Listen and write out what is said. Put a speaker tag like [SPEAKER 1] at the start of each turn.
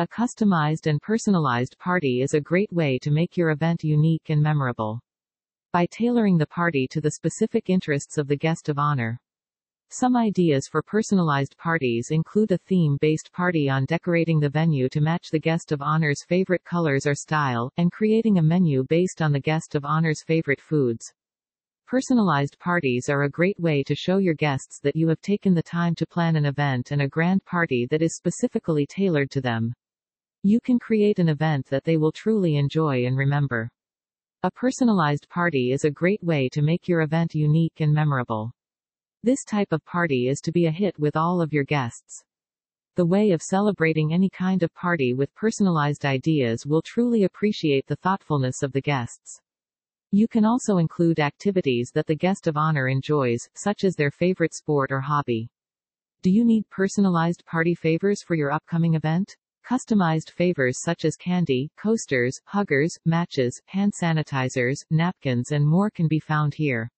[SPEAKER 1] A customized and personalized party is a great way to make your event unique and memorable. By tailoring the party to the specific interests of the guest of honor. Some ideas for personalized parties include a theme-based party on decorating the venue to match the guest of honor's favorite colors or style, and creating a menu based on the guest of honor's favorite foods. Personalized parties are a great way to show your guests that you have taken the time to plan an event and a grand party that is specifically tailored to them. You can create an event that they will truly enjoy and remember. A personalized party is a great way to make your event unique and memorable. This type of party is to be a hit with all of your guests. The way of celebrating any kind of party with personalized ideas will truly appreciate the thoughtfulness of the guests. You can also include activities that the guest of honor enjoys, such as their favorite sport or hobby. Do you need personalized party favors for your upcoming event? Customized favors such as candy, coasters, huggers, matches, hand sanitizers, napkins and more can be found here.